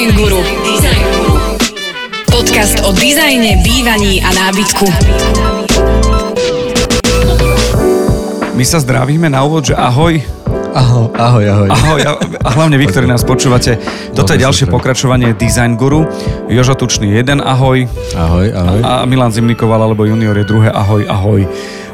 Design Guru. Design Guru. Podcast o dizajne, bývaní a nábytku. My sa zdravíme na úvod, že ahoj. Ahoj, ahoj, ahoj. Ahoj a, a hlavne vy, ktorí nás počúvate. Toto je ďalšie pokračovanie Design Guru. Jožo Tučný jeden ahoj. Ahoj, ahoj. A Milan Zimnikoval alebo junior je druhé ahoj, ahoj.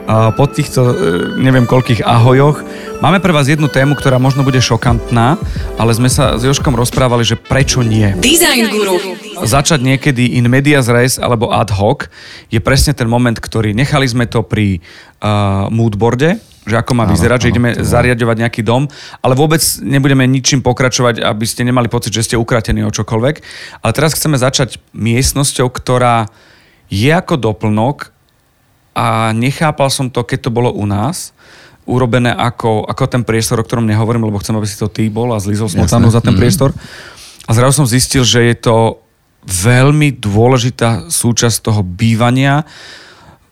Po týchto e, neviem koľkých ahojoch máme pre vás jednu tému, ktorá možno bude šokantná, ale sme sa s Joškom rozprávali, že prečo nie. Design Guru. Začať niekedy in medias res alebo ad hoc je presne ten moment, ktorý nechali sme to pri uh, moodboarde, že ako má Áno, vyzerať, že áno, ideme to bolo. zariadovať nejaký dom, ale vôbec nebudeme ničím pokračovať, aby ste nemali pocit, že ste ukratení o čokoľvek. Ale teraz chceme začať miestnosťou, ktorá je ako doplnok a nechápal som to, keď to bolo u nás, urobené ako, ako ten priestor, o ktorom nehovorím, lebo chcem, aby si to ty bol a zlizol smotanu Jasné. za ten Mhm. priestor. A zrazu som zistil, že je to veľmi dôležitá súčasť toho bývania,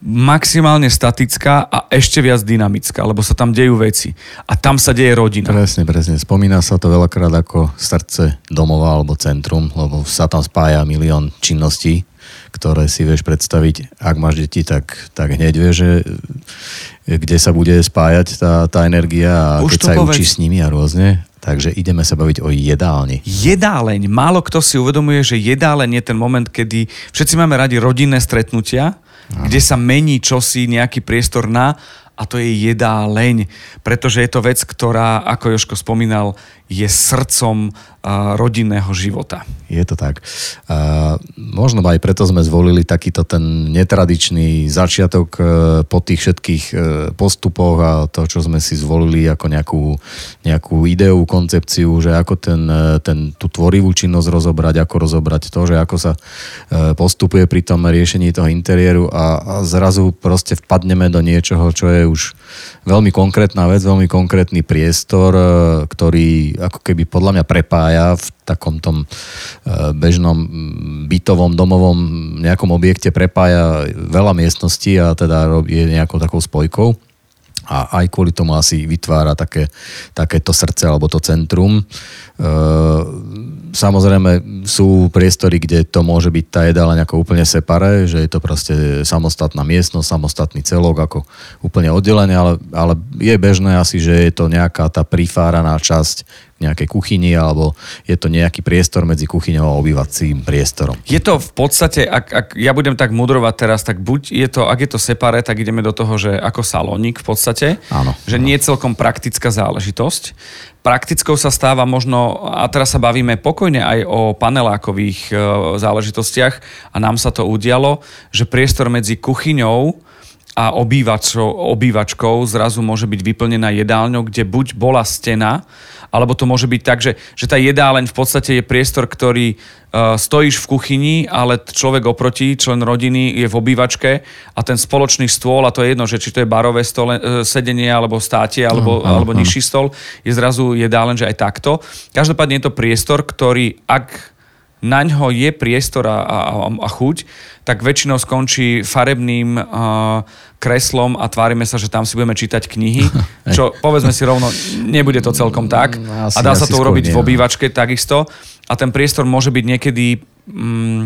maximálne statická a ešte viac dynamická, lebo sa tam dejú veci. A tam sa deje rodina. Presne, presne. Spomína sa to veľakrát ako srdce domova alebo centrum, lebo sa tam spája milión činností, ktoré si vieš predstaviť. Ak máš deti, tak, tak hneď vieš, že e, kde sa bude spájať tá, tá energia a Už keď sa povedz. učíš s nimi a rôzne. Takže ideme sa baviť o jedálni. Jedáleň. Málo kto si uvedomuje, že jedáleň je ten moment, kedy všetci máme radi rodinné stretnutia, kde sa mení čosi, nejaký priestor na a to je jedáleň, pretože je to vec, ktorá, ako Joško spomínal, je srdcom uh, rodinného života. Je to tak. A možno aj preto sme zvolili takýto ten netradičný začiatok e, po tých všetkých e, postupoch a to, čo sme si zvolili ako nejakú, nejakú ideu, koncepciu, že ako ten, ten, tú tvorivú činnosť rozobrať, ako rozobrať to, že ako sa e, postupuje pri tom riešení toho interiéru a, a zrazu proste vpadneme do niečoho, čo je už veľmi konkrétna vec, veľmi konkrétny priestor, e, ktorý ako keby podľa mňa prepája v takom tom e, bežnom bytovom, domovom nejakom objekte prepája veľa miestností a teda je nejakou takou spojkou a aj kvôli tomu asi vytvára také, takéto srdce alebo to centrum. E, samozrejme sú priestory, kde to môže byť tá jedáleň ako úplne separé, že je to proste samostatná miestnosť, samostatný celok ako úplne oddelené, ale, ale je bežné asi, že je to nejaká tá prifáraná časť nejakej kuchyni alebo je to nejaký priestor medzi kuchyňou a obývacím priestorom. Je to v podstate, ak, ak ja budem tak mudrovať teraz, tak buď je to, ak je to separé, tak ideme do toho, že ako salónik v podstate, Áno, že nie je celkom praktická záležitosť. Praktickou sa stáva možno, a teraz sa bavíme pokojne aj o panelákových e, záležitostiach a nám sa to udialo, že priestor medzi kuchyňou a obývačou, obývačkou zrazu môže byť vyplnená jedálňou, kde buď bola stena, alebo to môže byť tak, že, že tá jedáleň v podstate je priestor, ktorý uh, stojíš v kuchyni, ale človek oproti, člen rodiny je v obývačke a ten spoločný stôl, a to je jedno, že či to je barové stole, uh, sedenie, alebo státie, alebo, áno, alebo áno. nižší stol, je zrazu jedáleň, že aj takto. Každopádne je to priestor, ktorý, ak na ňo je priestor a, a, a chuť, tak väčšinou skončí farebným uh, kreslom a tvárime sa, že tam si budeme čítať knihy, čo povedzme si rovno, nebude to celkom tak. Mm, asi- a dá sa to urobiť v no. obývačke takisto. A ten priestor môže byť niekedy mm,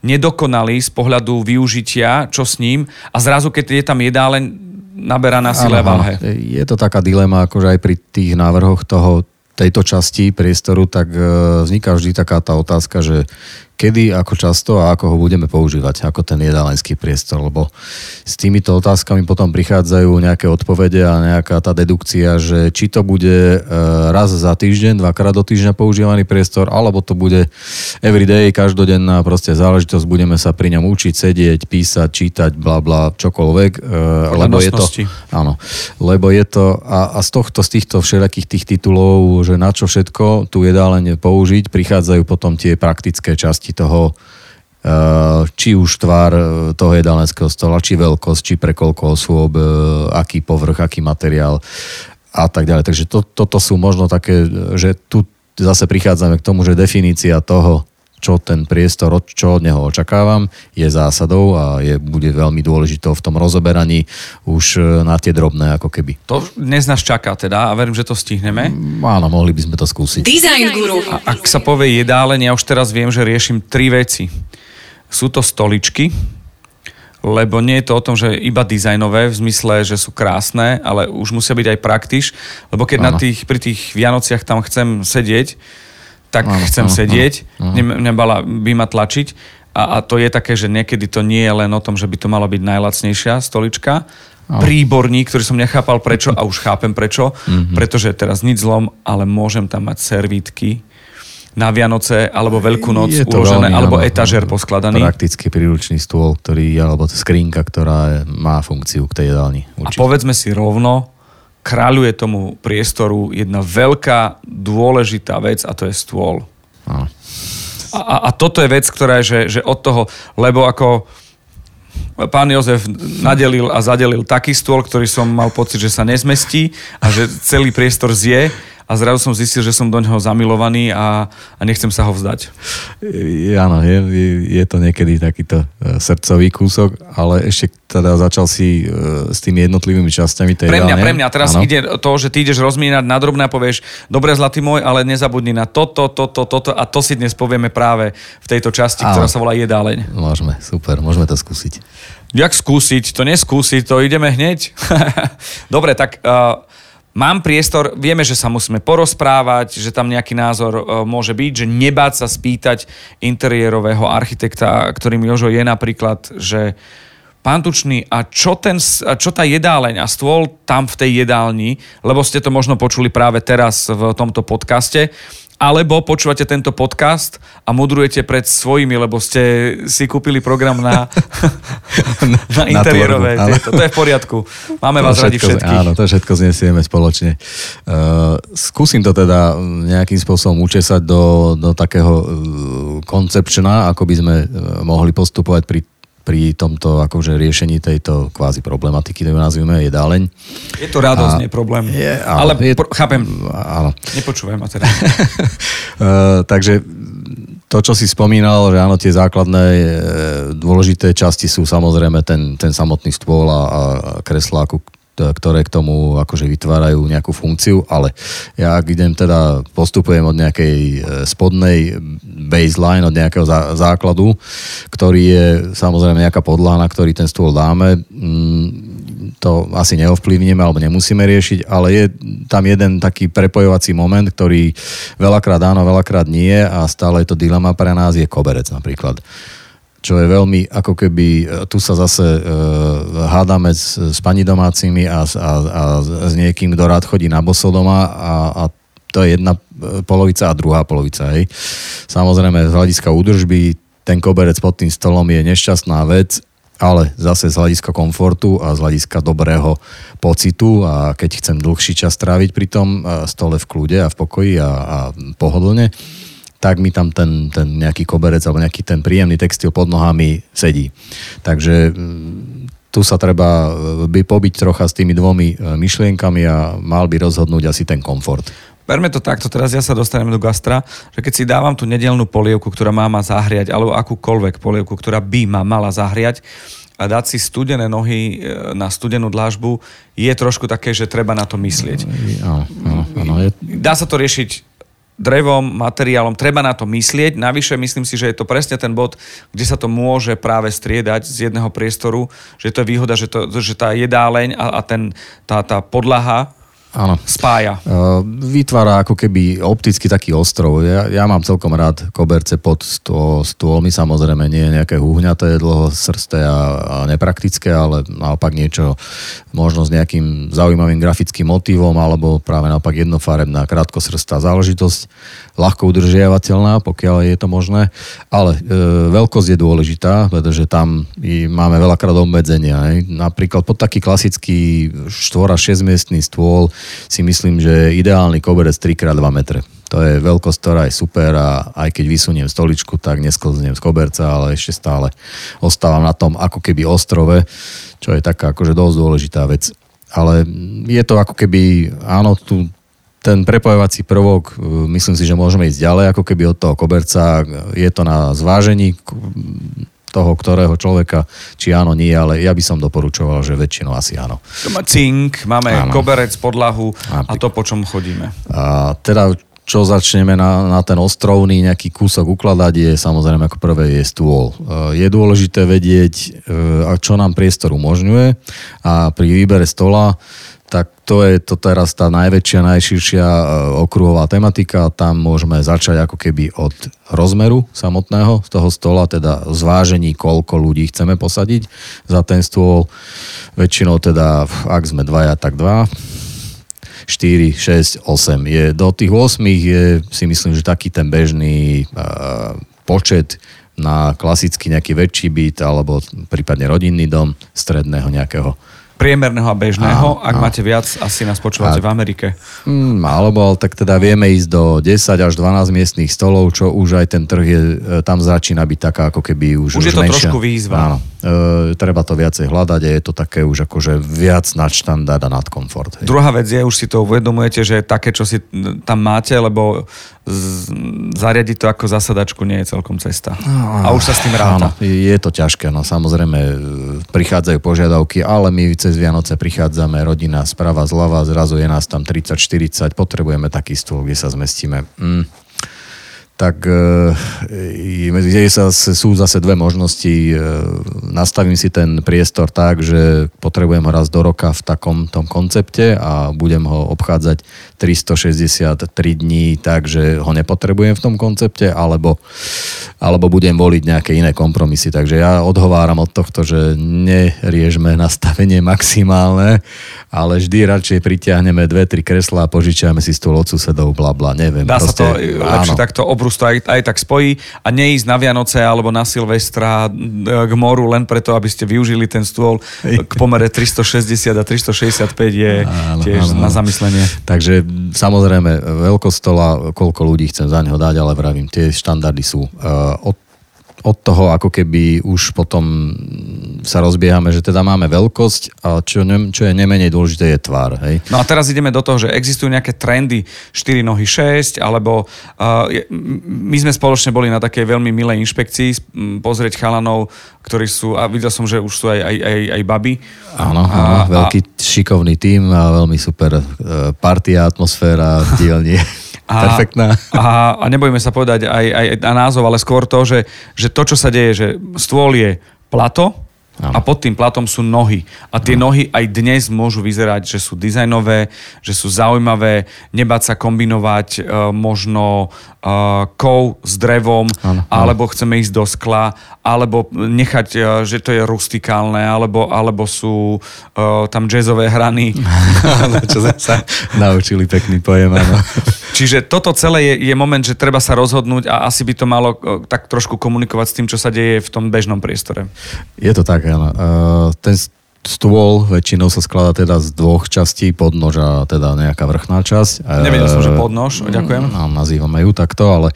nedokonalý z pohľadu využitia, čo s ním. A zrazu, keď je tam jedáleň, naberá na sile váhe. Je to taká dilema, akože aj pri tých návrhoch toho, tejto časti priestoru, tak e, vzniká vždy taká tá otázka, že kedy, ako často a ako ho budeme používať, ako ten jedálenský priestor, lebo s týmito otázkami potom prichádzajú nejaké odpovede a nejaká tá dedukcia, že či to bude e, raz za týždeň, dvakrát do týždňa používaný priestor, alebo to bude everyday, každodenná proste záležitosť, budeme sa pri ňom učiť, sedieť, písať, čítať, bla bla, čokoľvek, e, lebo je to, áno, lebo je to, a, a z tohto, z týchto všelijakých tých titulov, že na čo všetko tu jedáleň použiť, prichádzajú potom tie praktické časti toho, e, či už tvár e, toho jedálenského stola, či veľkosť, či pre koľko osôb, e, aký povrch, aký materiál a tak ďalej. Takže to, toto sú možno také, že tu zase prichádzame k tomu, že definícia toho, čo ten priestor, čo od neho očakávam, je zásadou a je, bude veľmi dôležitou v tom rozoberaní už e, na tie drobné ako keby. To dnes nás čaká teda a verím, že to stihneme. Mm, áno, mohli by sme to skúsiť. Design Guru. A ak sa povie jedáleň, ja už teraz viem, že riešim tri veci. Sú to stoličky, lebo nie je to o tom, že iba dizajnové v zmysle, že sú krásne, ale už musia byť aj praktiš, lebo keď na tých, pri tých Vianociach tam chcem sedieť, tak ano, chcem ano, sedieť, ano, ano. nebala by ma tlačiť a, a to je také, že niekedy to nie je len o tom, že by to mala byť najlacnejšia stolička, ano. príborník, ktorý som nechápal prečo a už chápem prečo, mm-hmm. pretože teraz nič zlom, ale môžem tam mať servítky, na Vianoce alebo Veľkú noc je uložené, veľmi, alebo áno, etažer poskladaný. Prakticky príručný stôl, ktorý, alebo skrinka, ktorá má funkciu k tej jedálni. Určite. A povedzme si rovno, kráľuje tomu priestoru jedna veľká dôležitá vec a to je stôl. A, a, a toto je vec, ktorá je, že, že od toho, lebo ako pán Jozef nadelil a zadelil taký stôl, ktorý som mal pocit, že sa nezmestí a že celý priestor zje a zrazu som zistil, že som do neho zamilovaný a, a nechcem sa ho vzdať. Áno, je, je to niekedy takýto e, srdcový kúsok, ale ešte teda začal si e, s tými jednotlivými časťami tej Pre mňa, pre mňa. Teraz ano. ide to, že ty ideš rozmínať na drobné a povieš, dobre zlatý môj, ale nezabudni na toto, toto, toto a to si dnes povieme práve v tejto časti, ano. ktorá sa volá jedáleň. Môžeme, super, môžeme to skúsiť. Jak skúsiť? To neskúsiť, to ideme hneď. dobre, tak uh, Mám priestor, vieme, že sa musíme porozprávať, že tam nejaký názor e, môže byť, že nebáť sa spýtať interiérového architekta, ktorým Jožo je napríklad, že pán Tučný, a čo, ten, a čo tá jedáleň a stôl tam v tej jedálni, lebo ste to možno počuli práve teraz v tomto podcaste, alebo počúvate tento podcast a modrujete pred svojimi, lebo ste si kúpili program na, na interiérové. Na to, to je v poriadku. Máme to vás radi všetkých. Áno, to všetko znesieme spoločne. Uh, skúsim to teda nejakým spôsobom učesať do, do takého uh, koncepčna, ako by sme uh, mohli postupovať pri pri tomto akože riešení tejto kvázi problematiky, to nazvime, dáleň. Je to radosť, a, nie problém. Je, ale, ale je, pro, chápem. Áno. Nepočúvaj ma teda. uh, takže to, čo si spomínal, že áno, tie základné e, dôležité časti sú samozrejme ten, ten samotný stôl a, a kreslá, ktoré k tomu akože vytvárajú nejakú funkciu, ale ja ak idem teda, postupujem od nejakej e, spodnej baseline, od nejakého základu, ktorý je samozrejme nejaká podlaha, na ktorý ten stôl dáme, mm, to asi neovplyvníme alebo nemusíme riešiť, ale je tam jeden taký prepojovací moment, ktorý veľakrát áno, veľakrát nie a stále je to dilema pre nás, je koberec napríklad. Čo je veľmi, ako keby, e, tu sa zase e, hádame s, s pani domácimi a, a, a s niekým, kto rád chodí na boso doma a, a to je jedna polovica a druhá polovica. Hej. Samozrejme, z hľadiska údržby ten koberec pod tým stolom je nešťastná vec, ale zase z hľadiska komfortu a z hľadiska dobrého pocitu a keď chcem dlhší čas tráviť pri tom stole v kľude a v pokoji a, a pohodlne, tak mi tam ten, ten nejaký koberec alebo nejaký ten príjemný textil pod nohami sedí. Takže mm, tu sa treba e, by pobiť trocha s tými dvomi e, myšlienkami a mal by rozhodnúť asi ten komfort. Berme to takto, teraz ja sa dostanem do gastra, že keď si dávam tú nedelnú polievku, ktorá má ma zahriať, alebo akúkoľvek polievku, ktorá by ma mala zahriať, a dať si studené nohy e, na studenú dlážbu je trošku také, že treba na to myslieť. Áno, áno, áno. Dá sa to riešiť drevom, materiálom, treba na to myslieť. Navyše myslím si, že je to presne ten bod, kde sa to môže práve striedať z jedného priestoru, že to je výhoda, že, to, že tá jedáleň a, a ten, tá, tá podlaha Áno. spája. Vytvára ako keby opticky taký ostrov. Ja, ja mám celkom rád koberce pod stôl, stôlmi, samozrejme nie nejaké húhňaté, dlhosrsté a, a nepraktické, ale naopak niečo možno s nejakým zaujímavým grafickým motívom alebo práve naopak jednofarebná krátkosrstá záležitosť ľahko udržiavateľná, pokiaľ je to možné, ale e, veľkosť je dôležitá, pretože tam máme veľakrát obmedzenia. Aj. Napríklad pod taký klasický 4 6 miestný stôl si myslím, že ideálny koberec 3x2 metre. To je veľkosť, ktorá je super a aj keď vysuniem stoličku, tak nesklznem z koberca, ale ešte stále ostávam na tom ako keby ostrove, čo je taká akože dosť dôležitá vec. Ale je to ako keby, áno, tu ten prepojovací prvok, myslím si, že môžeme ísť ďalej, ako keby od toho koberca. Je to na zvážení toho, ktorého človeka, či áno, nie, ale ja by som doporučoval, že väčšinou asi áno. To má cink, máme áno. koberec, podlahu a to, po čom chodíme. A teda čo začneme na, na ten ostrovný nejaký kúsok ukladať, je samozrejme ako prvé je stôl. Je dôležité vedieť, e, čo nám priestor umožňuje a pri výbere stola tak to je to teraz tá najväčšia, najširšia e, okruhová tematika. Tam môžeme začať ako keby od rozmeru samotného z toho stola, teda zvážení, koľko ľudí chceme posadiť za ten stôl. Väčšinou teda, ak sme dvaja, tak dva. 4, 6, 8. Je, do tých 8 je si myslím, že taký ten bežný uh, počet na klasický nejaký väčší byt alebo prípadne rodinný dom stredného nejakého priemerného a bežného. Áno, Ak áno. máte viac, asi nás počúvate a, v Amerike. Mm, alebo tak teda vieme ísť do 10 až 12 miestných stolov, čo už aj ten trh je, e, tam začína byť taká ako keby už Už, už je to menšia. trošku výzva. Áno. E, treba to viacej hľadať a je to také už akože viac nad štandard a nad komfort. Hej. Druhá vec je, už si to uvedomujete, že také, čo si tam máte, lebo zariadiť to ako zasadačku nie je celkom cesta. No, a už sa s tým ráta. Áno, je to ťažké, no samozrejme e, prichádzajú požiadavky, ale my cez Vianoce prichádzame, rodina sprava, zľava, zrazu je nás tam 30-40, potrebujeme taký stôl, kde sa zmestíme. Mm tak e, sa, sú zase dve možnosti. E, nastavím si ten priestor tak, že potrebujem ho raz do roka v takom tom koncepte a budem ho obchádzať 363 dní tak, že ho nepotrebujem v tom koncepte, alebo, alebo budem voliť nejaké iné kompromisy. Takže ja odhováram od tohto, že neriežme nastavenie maximálne, ale vždy radšej pritiahneme dve, tri kreslá a požičiame si stôl od susedov, bla bla, neviem. Dá proste, sa to lepšie takto obrú to aj, aj tak spojí a neísť na Vianoce alebo na Silvestra k moru len preto, aby ste využili ten stôl k pomere 360 a 365 je áno, tiež áno. na zamyslenie. Takže samozrejme veľkosť stola, koľko ľudí chcem za neho dať, ale vravím, tie štandardy sú uh, od od toho ako keby už potom sa rozbiehame, že teda máme veľkosť a čo, ne, čo je nemenej dôležité je tvár. Hej. No a teraz ideme do toho, že existujú nejaké trendy 4 nohy 6, alebo uh, my sme spoločne boli na takej veľmi milej inšpekcii pozrieť chalanov, ktorí sú, a videl som, že už sú aj, aj, aj, aj baby. Áno, áno veľký a, šikovný tým a veľmi super uh, party atmosféra v dielni. A, Perfektná. A, a nebojme sa povedať aj, aj na názov, ale skôr to, že, že to, čo sa deje, že stôl je plato, a pod tým platom sú nohy. A tie ano. nohy aj dnes môžu vyzerať, že sú dizajnové, že sú zaujímavé, nebáť sa kombinovať uh, možno uh, kov s drevom, ano, alebo chceme ísť do skla, alebo nechať, uh, že to je rustikálne, alebo, alebo sú uh, tam jazzové hrany. čo sme sa naučili pekný pojem, áno. Čiže toto celé je, je moment, že treba sa rozhodnúť a asi by to malo uh, tak trošku komunikovať s tým, čo sa deje v tom bežnom priestore. Je to tak, áno. Uh, ten stôl väčšinou sa skladá teda z dvoch častí, podnož a teda nejaká vrchná časť. Nevedel som, že podnož, ďakujem. No, nazývame ju takto, ale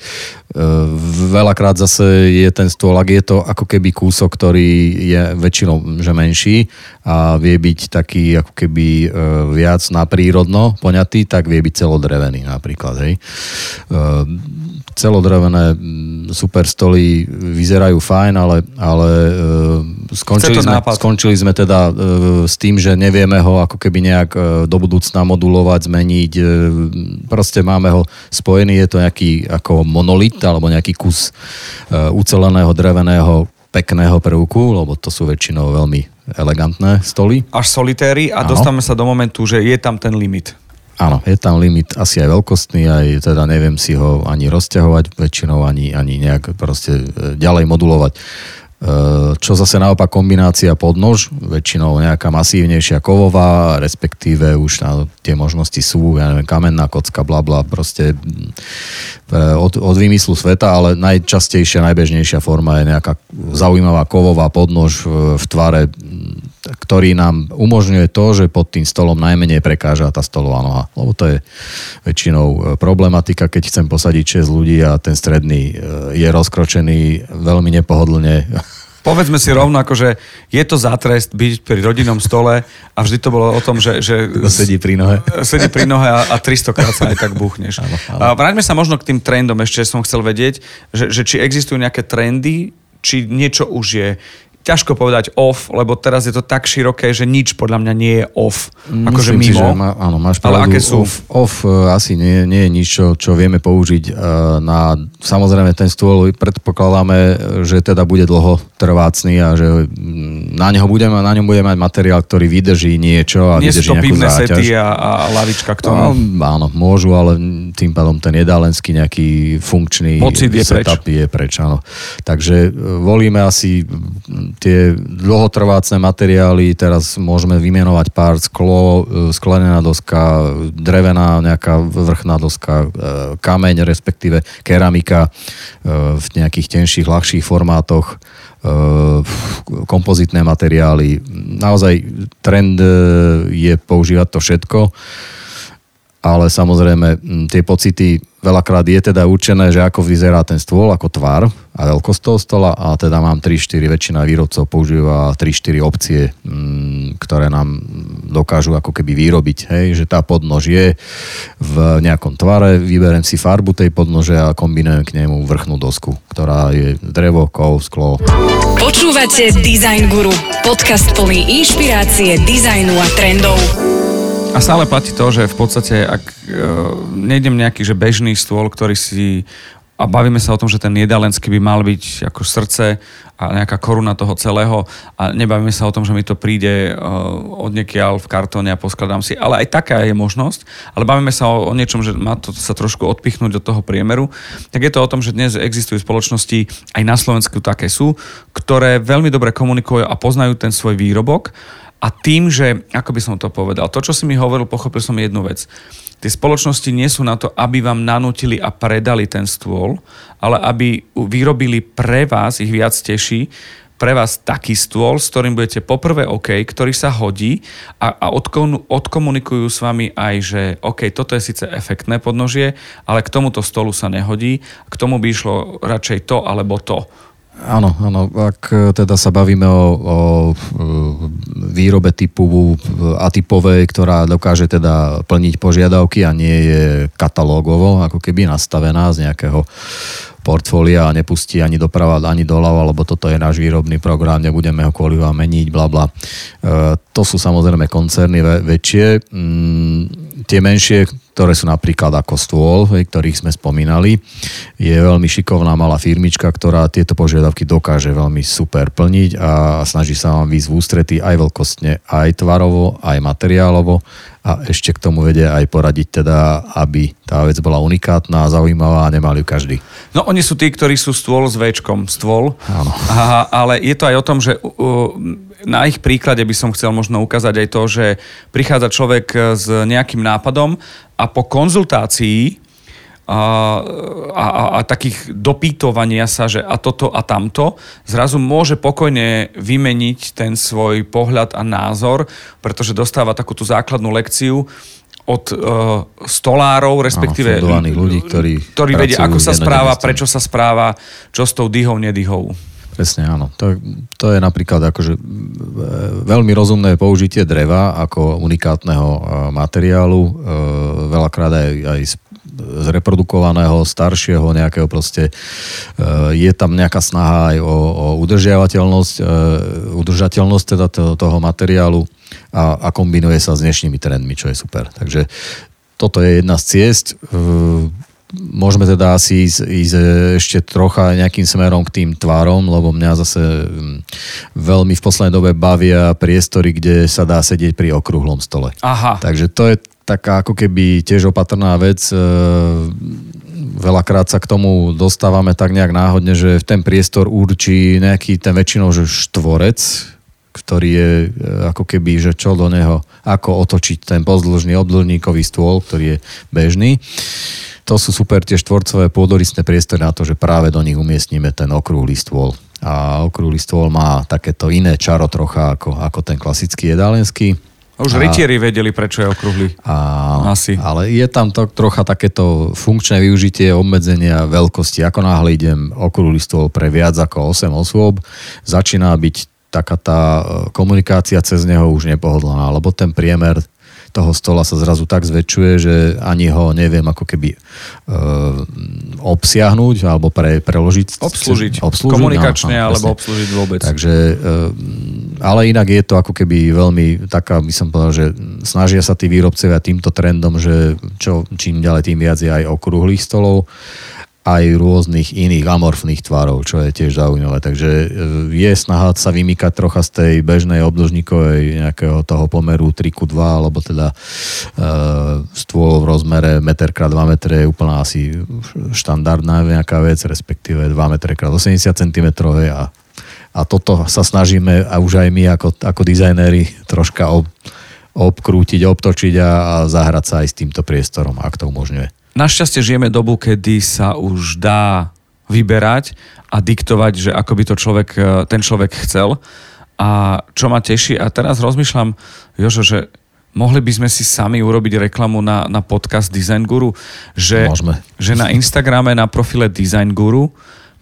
veľakrát zase je ten stôl, ak je to ako keby kúsok, ktorý je väčšinou že menší a vie byť taký ako keby e, viac na prírodno poňatý, tak vie byť celodrevený napríklad. Hej. E, celodrevené super stoly vyzerajú fajn, ale, ale e, skončili, sme, skončili sme teda s tým, že nevieme ho ako keby nejak do budúcna modulovať, zmeniť. Proste máme ho spojený, je to nejaký ako monolit, alebo nejaký kus uh, uceleného dreveného pekného prvku, lebo to sú väčšinou veľmi elegantné stoly. Až solitéry a ano. dostávame sa do momentu, že je tam ten limit. Áno, je tam limit asi aj veľkostný, aj teda neviem si ho ani rozťahovať väčšinou, ani, ani nejak proste e, ďalej modulovať. Eh, čo zase naopak kombinácia podnož, väčšinou nejaká masívnejšia kovová, respektíve už na, tie možnosti sú, ja neviem, kamenná kocka, bla bla, proste eh, od, od vymyslu sveta, ale najčastejšia, najbežnejšia forma je nejaká zaujímavá kovová podnož v, v tvare ktorý nám umožňuje to, že pod tým stolom najmenej prekáža tá stolová noha. Lebo to je väčšinou problematika, keď chcem posadiť 6 ľudí a ten stredný je rozkročený veľmi nepohodlne Povedzme si rovno, ako, že je to za trest byť pri rodinnom stole a vždy to bolo o tom, že... že sedí pri nohe. Sedí pri nohe a, a 300 krát sa aj tak buchneš. Áno, áno. Vráťme sa možno k tým trendom, ešte som chcel vedieť, že, že či existujú nejaké trendy, či niečo už je ťažko povedať off, lebo teraz je to tak široké, že nič podľa mňa nie je off. Akože mimo. Si, že má, áno, máš pravdu. Ale aké sú? Off, off uh, asi nie, nie je nič, čo, čo vieme použiť uh, na... Samozrejme, ten stôl predpokladáme, že teda bude dlho trvácný a že mm, na neho budeme, na ňom budeme mať materiál, ktorý vydrží niečo a nie vydrží to nejakú záťaž. sety a, a lavička k tomu. No, áno, môžu, ale tým pádom ten jedálenský nejaký funkčný Pocit je setup preč. je preč. Áno. Takže uh, volíme asi tie dlhotrvácne materiály, teraz môžeme vymenovať pár sklo, e, sklenená doska, drevená nejaká vrchná doska, e, kameň, respektíve keramika e, v nejakých tenších, ľahších formátoch, kompozitné materiály. Naozaj trend je používať to všetko ale samozrejme tie pocity veľakrát je teda určené, že ako vyzerá ten stôl, ako tvar a veľkosť toho stola a teda mám 3-4, väčšina výrobcov používa 3-4 opcie, ktoré nám dokážu ako keby vyrobiť, hej, že tá podnož je v nejakom tvare, vyberiem si farbu tej podnože a kombinujem k nemu vrchnú dosku, ktorá je drevo, kov, sklo. Počúvate Design Guru, podcast plný inšpirácie, dizajnu a trendov. A stále platí to, že v podstate, ak uh, nejdem nejaký že bežný stôl, ktorý si a bavíme sa o tom, že ten jedalenský by mal byť ako srdce a nejaká koruna toho celého a nebavíme sa o tom, že mi to príde uh, od niekiaľ v kartóne a poskladám si, ale aj taká je možnosť, ale bavíme sa o, o niečom, že má to sa trošku odpichnúť do toho priemeru, tak je to o tom, že dnes existujú spoločnosti, aj na Slovensku také sú, ktoré veľmi dobre komunikujú a poznajú ten svoj výrobok a tým, že, ako by som to povedal, to, čo si mi hovoril, pochopil som jednu vec. Tie spoločnosti nie sú na to, aby vám nanútili a predali ten stôl, ale aby vyrobili pre vás, ich viac teší, pre vás taký stôl, s ktorým budete poprvé OK, ktorý sa hodí a, a odkomunikujú s vami aj, že OK, toto je síce efektné podnožie, ale k tomuto stolu sa nehodí, k tomu by išlo radšej to alebo to. Áno, áno, ak e, teda sa bavíme o, o e, výrobe typu atypovej, ktorá dokáže teda plniť požiadavky a nie je katalógovo ako keby nastavená z nejakého portfólia a nepustí ani doprava, ani doľava, lebo toto je náš výrobný program, nebudeme ho kvôli vám meniť, bla bla. E, to sú samozrejme koncerny väčšie. Mm, tie menšie, ktoré sú napríklad ako stôl, ktorých sme spomínali. Je veľmi šikovná malá firmička, ktorá tieto požiadavky dokáže veľmi super plniť a snaží sa vám výsť v ústrety aj veľkostne, aj tvarovo, aj materiálovo a ešte k tomu vedie aj poradiť teda, aby tá vec bola unikátna a zaujímavá a nemali ju každý. No oni sú tí, ktorí sú stôl s Včkom, stôl. Áno. A, ale je to aj o tom, že na ich príklade by som chcel možno ukázať aj to, že prichádza človek s nejakým nápadom a po konzultácii a, a, a takých dopýtovania sa, že a toto a tamto, zrazu môže pokojne vymeniť ten svoj pohľad a názor, pretože dostáva takú tú základnú lekciu od uh, stolárov, respektíve ľudí, ktorí, ktorí vedia, ako sa správa, prečo sa správa, čo s tou dýhou, nedýhou. Presne, áno. To, to je napríklad akože e, veľmi rozumné použitie dreva ako unikátneho e, materiálu, veľakrát aj, aj zreprodukovaného, staršieho nejakého proste. Je tam nejaká snaha aj o, o udržiavateľnosť, udržateľnosť teda toho materiálu a, a kombinuje sa s dnešnými trendmi, čo je super. Takže toto je jedna z ciest môžeme teda asi ísť, ísť ešte trocha nejakým smerom k tým tvárom, lebo mňa zase veľmi v poslednej dobe bavia priestory, kde sa dá sedieť pri okrúhlom stole. Aha. Takže to je taká ako keby tiež opatrná vec. E, veľakrát sa k tomu dostávame tak nejak náhodne, že v ten priestor určí nejaký ten väčšinou že štvorec, ktorý je e, ako keby, že čo do neho, ako otočiť ten pozdĺžný obdĺžníkový stôl, ktorý je bežný to sú super tie štvorcové pôdoristné priestory na to, že práve do nich umiestnime ten okrúhly stôl. A okrúhly stôl má takéto iné čaro trocha ako, ako ten klasický jedálenský. Už rytieri vedeli, prečo je okrúhly. A, Asi. Ale je tam to trocha takéto funkčné využitie obmedzenia veľkosti. Ako náhle idem okrúhly stôl pre viac ako 8 osôb, začína byť taká tá e, komunikácia cez neho už nepohodlná, lebo ten priemer toho stola sa zrazu tak zväčšuje, že ani ho neviem ako keby e, obsiahnuť alebo pre, preložiť. Obslúžiť. obslúžiť Komunikačne, áno, áno, alebo presne. obslúžiť vôbec. Takže, e, ale inak je to ako keby veľmi taká, by som povedal, že snažia sa tí výrobcovia týmto trendom, že čo, čím ďalej, tým viac je aj okrúhlych stolov aj rôznych iných amorfných tvarov, čo je tiež zaujímavé. Takže e, je snaha sa vymýkať trocha z tej bežnej obdĺžníkovej nejakého toho pomeru 3 ku 2, alebo teda e, stôl v rozmere 1 x 2 m je úplná asi štandardná nejaká vec, respektíve 2 m x 80 cm a, a toto sa snažíme a už aj my ako, ako dizajnéri troška ob, obkrútiť, obtočiť a, a zahrať sa aj s týmto priestorom, ak to umožňuje. Našťastie žijeme dobu, kedy sa už dá vyberať a diktovať, že ako by to človek, e, ten človek chcel. A čo ma teší, a teraz rozmýšľam, Jožo, že mohli by sme si sami urobiť reklamu na, na podcast Design Guru, že, Môžeme. že na Instagrame, na profile Design Guru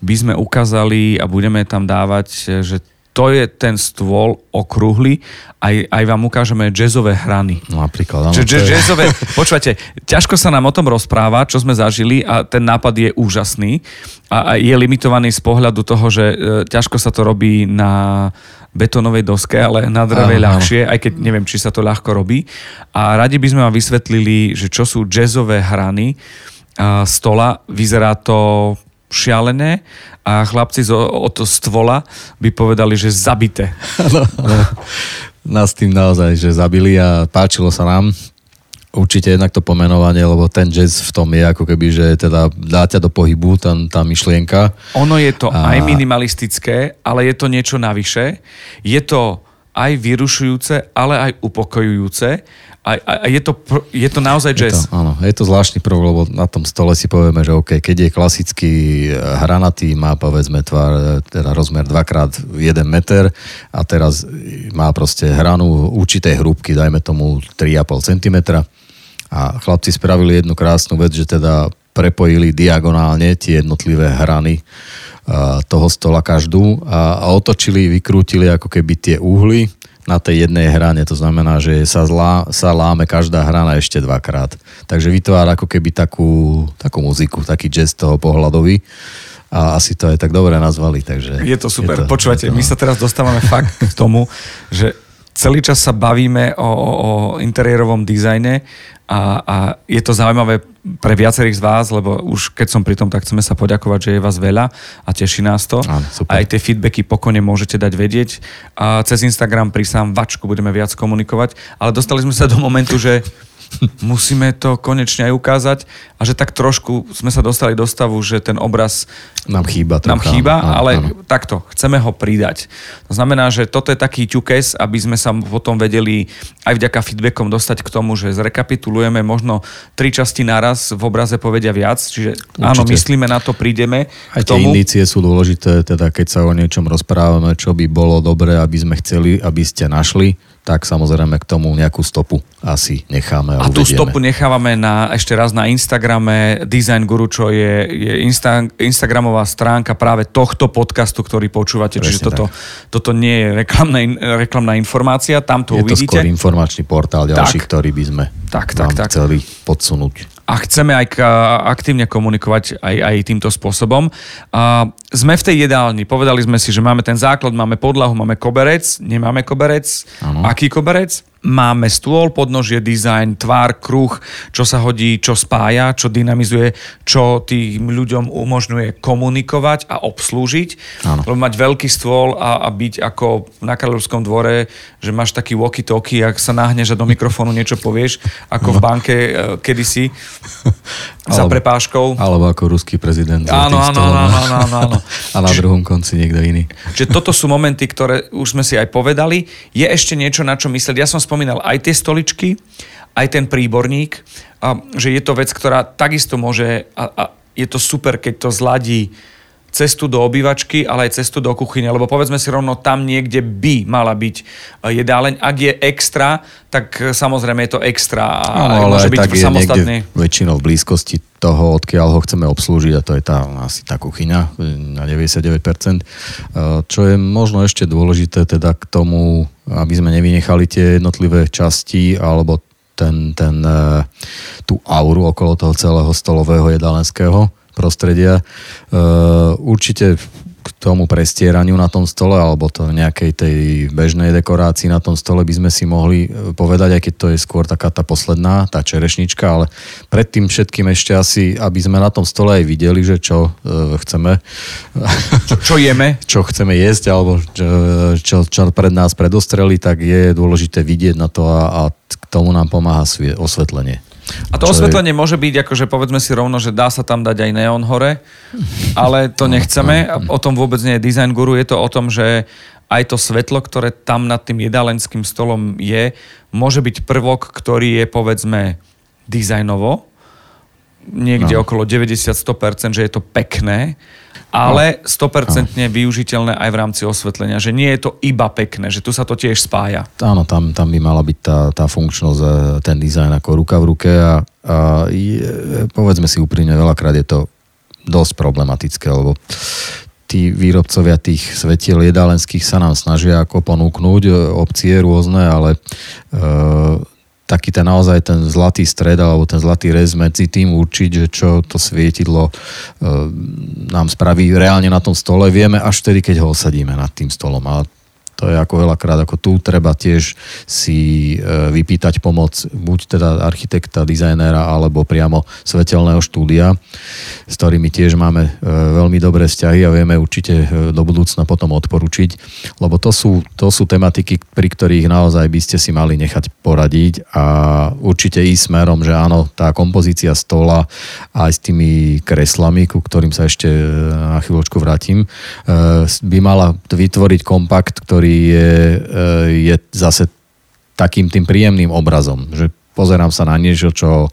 by sme ukázali a budeme tam dávať, že to je ten stôl okrúhly, aj, aj vám ukážeme jazzové hrany. No, napríklad, áno. Je- jazzové, počúvate, ťažko sa nám o tom rozpráva, čo sme zažili a ten nápad je úžasný a, a je limitovaný z pohľadu toho, že e, ťažko sa to robí na betónovej doske, ale na dreve áno. ľahšie, aj keď neviem, či sa to ľahko robí. A radi by sme vám vysvetlili, že čo sú jazzové hrany a, stola. Vyzerá to šialené a chlapci od stvola by povedali, že zabité. Áno. Nás tým naozaj, že zabili a páčilo sa nám. Určite jednak to pomenovanie, lebo ten jazz v tom je ako keby, že teda dá ťa do pohybu, tam, tá myšlienka. Ono je to A- aj minimalistické, ale je to niečo navyše. Je to aj vyrušujúce, ale aj upokojujúce. A, a, a je, to, je to naozaj Je jazz. to, áno, je to zvláštny prvok, lebo na tom stole si povieme, že OK, keď je klasický eh, hranatý, má povedzme tvar, eh, teda rozmer 2x1 meter a teraz má proste hranu určitej hrúbky, dajme tomu 3,5 cm. A chlapci spravili jednu krásnu vec, že teda prepojili diagonálne tie jednotlivé hrany a, toho stola každú a, a otočili, vykrútili ako keby tie uhly na tej jednej hrane. To znamená, že sa, zlá, sa láme každá hrana ešte dvakrát. Takže vytvára ako keby takú, takú muziku, taký jazz toho pohľadový. A asi to aj tak dobre nazvali. Takže Je to super. je to- Počúvate, je to- my sa teraz dostávame fakt k tomu, že celý čas sa bavíme o, o, o interiérovom dizajne a, a je to zaujímavé pre viacerých z vás, lebo už keď som pri tom, tak chceme sa poďakovať, že je vás veľa a teší nás to. Áno, super. Aj tie feedbacky pokojne môžete dať vedieť. A cez Instagram pri sám vačku budeme viac komunikovať, ale dostali sme sa do momentu, že musíme to konečne aj ukázať a že tak trošku sme sa dostali do stavu, že ten obraz Nám chýba trocha. nám chýba, áno, ale áno. takto, chceme ho pridať. To znamená, že toto je taký ťukes, aby sme sa potom vedeli aj vďaka feedbackom dostať k tomu, že zrekapitulujeme možno tri časti naraz, v obraze povedia viac, čiže áno, Určite. myslíme na to, prídeme Aj tie indície sú dôležité, teda keď sa o niečom rozprávame, čo by bolo dobré, aby sme chceli, aby ste našli, tak samozrejme k tomu nejakú stopu asi necháme a, A tú stopu nechávame na, ešte raz na Instagrame Design Guru, čo je, je Insta, Instagramová stránka práve tohto podcastu, ktorý počúvate. Čiže Presne toto, toto nie je reklamná, reklamná informácia, tam to Je to uvidíte. skôr informačný portál ďalší, Tak. ktorý by sme Tak, tak, tak. chceli podsunúť. A chceme aj aktívne komunikovať aj, aj týmto spôsobom. A sme v tej jedálni, povedali sme si, že máme ten základ, máme podlahu, máme koberec, nemáme koberec. Áno. Aký koberec? Máme stôl, podnožie, dizajn, tvár, kruh, čo sa hodí, čo spája, čo dynamizuje, čo tým ľuďom umožňuje komunikovať a obslúžiť. Áno. Lebo mať veľký stôl a, a byť ako na kráľovskom dvore, že máš taký walkie-talkie, ak sa nahneš a do mikrofónu niečo povieš, ako v banke e, kedysi za Alebo- prepážkou. Alebo ako ruský prezident. Áno, áno, áno, áno, áno, áno. A na druhom konci niekto iný. Čiže toto sú momenty, ktoré už sme si aj povedali. Je ešte niečo, na čo myslieť. Ja som spomínal aj tie stoličky, aj ten príborník, a, že je to vec, ktorá takisto môže, a, a je to super, keď to zladí cestu do obývačky, ale aj cestu do kuchyne, lebo povedzme si rovno, tam niekde by mala byť e, jedáleň. Ak je extra, tak e, samozrejme je to extra a Áno, ale môže byť tak samostatný. väčšinou v blízkosti toho, odkiaľ ho chceme obslúžiť a to je tá asi tá kuchyňa e, na 99%. Čo je možno ešte dôležité teda k tomu, aby sme nevynechali tie jednotlivé časti alebo ten, ten, tú auru okolo toho celého stolového jedalenského prostredia. Určite k tomu prestieraniu na tom stole alebo to nejakej tej bežnej dekorácii na tom stole by sme si mohli e, povedať, aj keď to je skôr taká tá posledná, tá čerešnička, ale predtým všetkým ešte asi, aby sme na tom stole aj videli, že čo e, chceme. Čo, čo jeme? čo chceme jesť alebo čo, čo, čo pred nás predostreli, tak je dôležité vidieť na to a, a k tomu nám pomáha osvetlenie. A to osvetlenie je... môže byť, akože povedzme si rovno, že dá sa tam dať aj neon hore, ale to nechceme. O tom vôbec nie je design guru, je to o tom, že aj to svetlo, ktoré tam nad tým jedalenským stolom je, môže byť prvok, ktorý je povedzme dizajnovo, niekde no. okolo 90-100%, že je to pekné, ale 100% no. využiteľné aj v rámci osvetlenia, že nie je to iba pekné, že tu sa to tiež spája. Áno, tam, tam by mala byť tá, tá funkčnosť, e, ten dizajn ako ruka v ruke a, a je, povedzme si úprimne, veľakrát je to dosť problematické, lebo tí výrobcovia tých svetiel jedálenských sa nám snažia ako ponúknuť e, opcie rôzne, ale e, taký ten naozaj ten zlatý stred alebo ten zlatý rez medzi tým určiť, že čo to svietidlo e, nám spraví reálne na tom stole, vieme až vtedy, keď ho osadíme nad tým stolom. Ale to je ako veľakrát, ako tu treba tiež si e, vypýtať pomoc buď teda architekta, dizajnéra alebo priamo svetelného štúdia, s ktorými tiež máme e, veľmi dobré vzťahy a vieme určite e, do budúcna potom odporučiť, lebo to sú, to sú tematiky, pri ktorých naozaj by ste si mali nechať poradiť a určite ísť smerom, že áno, tá kompozícia stola aj s tými kreslami, ku ktorým sa ešte na chvíľočku vrátim, by mala vytvoriť kompakt, ktorý je, eh, je zase takým tým príjemným obrazom, že pozerám sa na niečo, čo uh,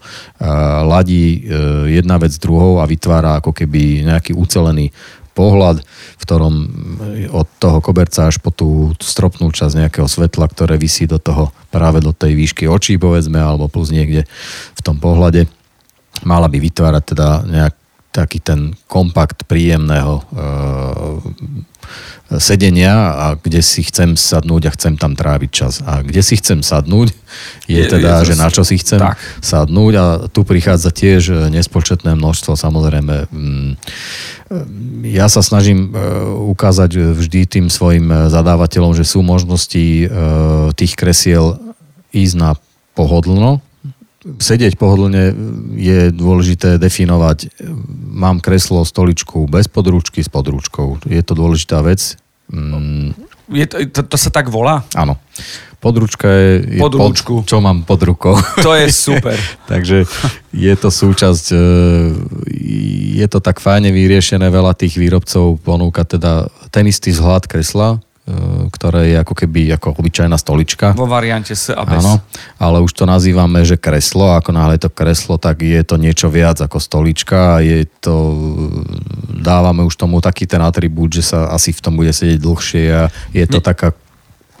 ladí uh, jedna vec druhou a vytvára ako keby nejaký ucelený pohľad, v ktorom od toho koberca až po tú stropnú časť nejakého svetla, ktoré vysí do toho, práve do tej výšky očí, povedzme, alebo plus niekde v tom pohľade, mala by vytvárať teda nejak taký ten kompakt príjemného uh, sedenia a kde si chcem sadnúť a chcem tam tráviť čas. A kde si chcem sadnúť, je, je teda, je že na čo si chcem tak. sadnúť a tu prichádza tiež nespočetné množstvo, samozrejme. Mm, ja sa snažím e, ukázať vždy tým svojim zadávateľom, že sú možnosti e, tých kresiel ísť na pohodlno, sedieť pohodlne je dôležité definovať. Mám kreslo, stoličku bez područky s područkou. Je to dôležitá vec. Mm. Je to, to, to sa tak volá? Áno. Područka je, je pod rúčku. čo mám pod rukou. To je super. Takže je to súčasť, e, je to tak fajne vyriešené, veľa tých výrobcov ponúka teda ten istý vzhľad kresla, E, ktoré je ako keby ako obyčajná stolička. Vo variante S a bez. Áno, ale už to nazývame, že kreslo, ako náhle to kreslo, tak je to niečo viac ako stolička je to, dávame už tomu taký ten atribút, že sa asi v tom bude sedieť dlhšie a je to ne. taká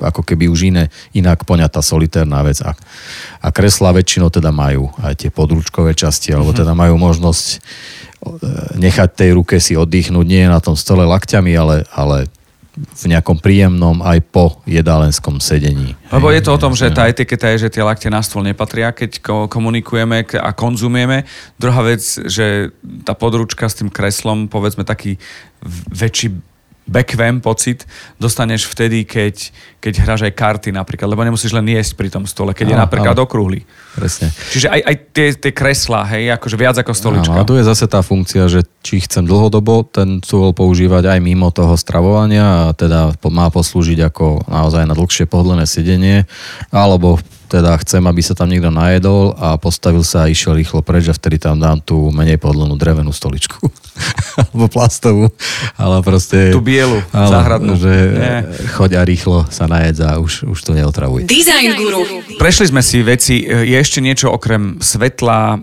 ako keby už iné, inak poňatá solitérna vec. A, a kreslá väčšinou teda majú aj tie područkové časti, alebo mhm. teda majú možnosť e, nechať tej ruke si oddychnúť, nie na tom stole lakťami, ale, ale v nejakom príjemnom aj po jedálenskom sedení. Lebo je to o tom, že tá etiketa je, že tie lakte na stôl nepatria, keď komunikujeme a konzumujeme. Druhá vec, že tá područka s tým kreslom, povedzme taký väčší backvem pocit dostaneš vtedy, keď, keď hráš aj karty napríklad, lebo nemusíš len jesť pri tom stole, keď áno, je napríklad áno. okrúhly. Presne. Čiže aj, aj tie, tie kreslá, hej, akože viac ako stolička. Áno, a tu je zase tá funkcia, že či chcem dlhodobo ten stôl používať aj mimo toho stravovania a teda má poslúžiť ako naozaj na dlhšie pohodlné sedenie, alebo teda chcem, aby sa tam niekto najedol a postavil sa a išiel rýchlo preč a vtedy tam dám tú menej podlenú drevenú stoličku. Alebo plastovú, ale proste... Tú bielu, ale, záhradnú. Že Nie. choď a rýchlo sa najedz a už, už to neotravuj. Design Guru. Prešli sme si veci. Je ešte niečo okrem svetla, eh,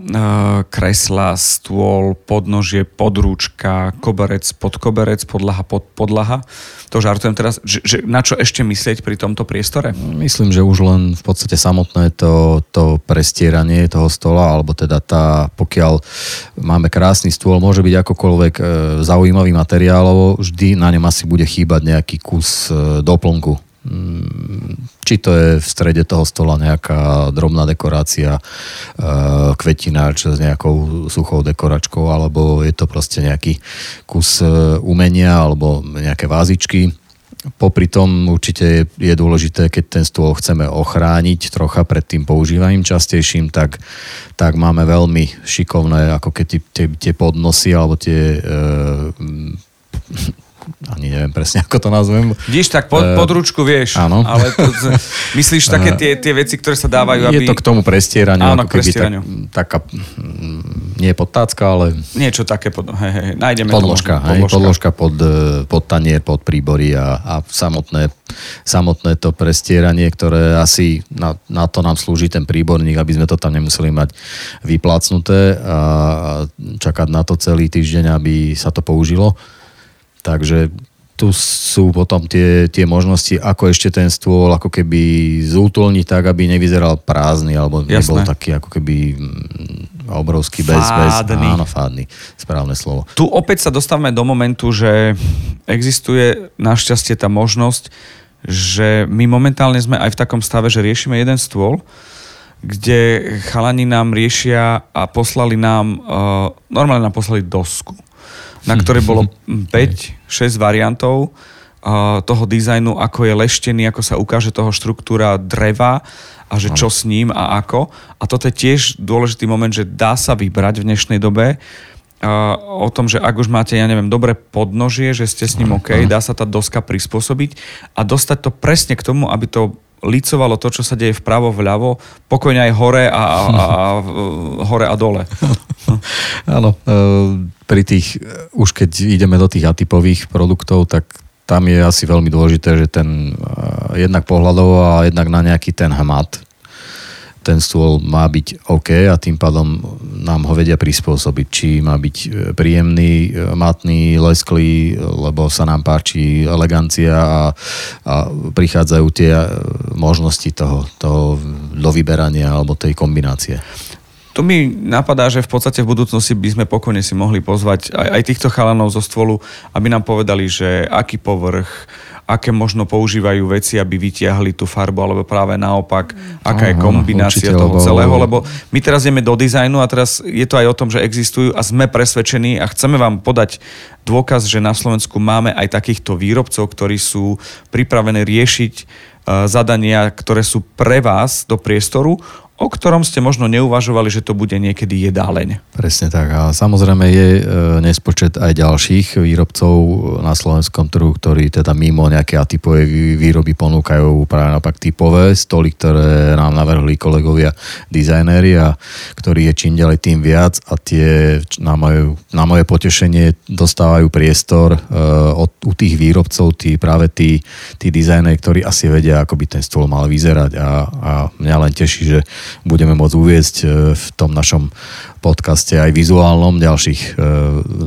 kresla, stôl, podnožie, podrúčka, koberec, podkoberec, podlaha, pod podlaha. To žartujem teraz. Že, že na čo ešte myslieť pri tomto priestore? Myslím, že už len v podstate samotné to, to prestieranie toho stola, alebo teda tá, pokiaľ máme krásny stôl, môže byť akokoľvek e, zaujímavý materiál, vždy na ňom asi bude chýbať nejaký kus e, doplnku. Mm, Či to je v strede toho stola nejaká drobná dekorácia, e, kvetináč s nejakou suchou dekoračkou, alebo je to proste nejaký kus e, umenia, alebo nejaké vázičky. Popri tom určite je, je dôležité, keď ten stôl chceme ochrániť trocha pred tým používaním častejším, tak, tak máme veľmi šikovné, ako keď tie, tie, podnosy alebo tie e, ani neviem presne, ako to nazvem. Vidíš, tak pod, Eh, pod ručku vieš. áno. Ale to, myslíš také tie, tie veci, ktoré sa dávajú, aby... Je to k tomu prestieraniu, Áno, k keby tak, prestieraniu. taká, nie podtácka, ale Niečo také, pod, hej, hej, nájdeme podložka, to hej, podložka pod, e, pod tanier, pod príbory a, a samotné, samotné to prestieranie, ktoré asi na, na to nám slúži ten príborník, aby sme to tam nemuseli mať vyplácnuté a čakať na to celý týždeň, aby sa to použilo. Takže tu sú potom tie, tie možnosti, ako ešte ten stôl ako keby zútolniť tak, aby nevyzeral prázdny, alebo nebol Jasné. taký ako keby mm, obrovský bez, bez Fádny. áno, fádny, správne slovo. Tu opäť sa dostávame do momentu, že existuje našťastie tá možnosť, že my momentálne sme aj v takom stave, že riešime jeden stôl, kde chalani nám riešia a poslali nám, uh, normálne nám poslali dosku, na ktorej bolo 5-6 variantov uh, toho dizajnu, ako je leštený, ako sa ukáže toho štruktúra dreva a že čo s ním a ako. A toto je tiež dôležitý moment, že dá sa vybrať v dnešnej dobe a o tom, že ak už máte, ja neviem, dobré podnožie, že ste s ním OK, dá sa tá doska prispôsobiť a dostať to presne k tomu, aby to licovalo to, čo sa deje vpravo, vľavo, pokojne aj hore a, a, a, a hore a dole. Áno, e, pri tých, e, už keď ideme do tých atypových produktov, tak tam je asi veľmi dôležité, že ten e, jednak pohľadovo a jednak na nejaký ten hmat, ten stôl má byť OK a tým pádom nám ho vedia prispôsobiť. Či má byť príjemný, matný, lesklý, lebo sa nám páči elegancia a, a prichádzajú tie možnosti toho, toho do vyberania alebo tej kombinácie. Tu mi napadá, že v podstate v budúcnosti by sme pokojne si mohli pozvať aj, aj týchto chalanov zo stôlu, aby nám povedali, že aký povrch, aké možno používajú veci, aby vytiahli tú farbu, alebo práve naopak, aká je kombinácia určite, toho lebo- celého, lebo my teraz ideme do dizajnu a teraz je to aj o tom, že existujú a sme presvedčení a chceme vám podať dôkaz, že na Slovensku máme aj takýchto výrobcov, ktorí sú pripravení riešiť e, zadania, ktoré sú pre vás do priestoru, o ktorom ste možno neuvažovali, že to bude niekedy jedáleň. Presne tak. A samozrejme je e, nespočet aj ďalších výrobcov na slovenskom trhu, ktorí teda mimo nejaké atypové vý- výroby ponúkajú práve naopak typové stoly, ktoré nám navrhli kolegovia dizajnéri a ktorí je čím ďalej tým viac a tie na, moje, na moje potešenie dostávajú priestor e, od, u tých výrobcov, tí, práve tí, tí dizajnéri, ktorí asi vedia, ako by ten stôl mal vyzerať a, a mňa len teší, že budeme môcť uviezť e, v tom našom podcaste aj vizuálnom ďalších e,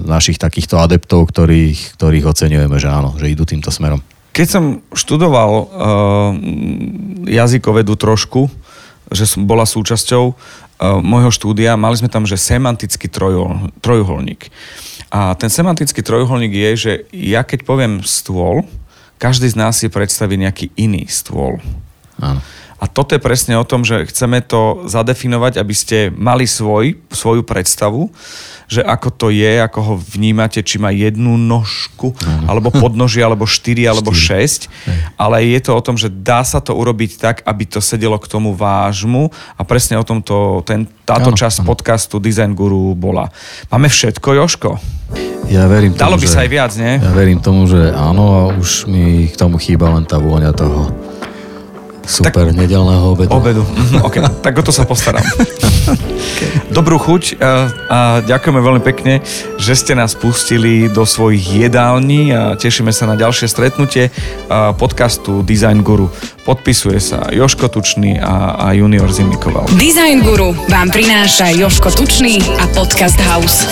našich takýchto adeptov, ktorých, ktorých oceňujeme, že áno, že idú týmto smerom. Keď som študoval uh, jazykovedu trošku, že som bola súčasťou uh, môjho štúdia, mali sme tam, že semantický trojul, trojuholník. A ten semantický trojuholník je, že ja keď poviem stôl, každý z nás si predstaví nejaký iný stôl. Áno. A toto je presne o tom, že chceme to zadefinovať, aby ste mali svoj, svoju predstavu, že ako to je, ako ho vnímate, či má jednu nožku, alebo podnožie, alebo štyri, alebo šesť. Ale je to o tom, že dá sa to urobiť tak, aby to sedelo k tomu vášmu a presne o tomto ten, táto Áno, časť áno. podcastu Design Guru bola. Máme všetko, Joško? Ja verím Dalo tomu, by že, sa aj viac, nie? Ja verím tomu, že áno a už mi k tomu chýba len tá vôňa toho super nedelného obedu. Obedu. Mhm, OK, tak o to sa postaram. Dobrú chuť a, a ďakujeme veľmi pekne, že ste nás pustili do svojich jedální a tešíme sa na ďalšie stretnutie podcastu Design Guru. Podpisuje sa Joško Tučný a, a Junior Zimnikoval. Design Guru vám prináša Joško Tučný a Podcast House.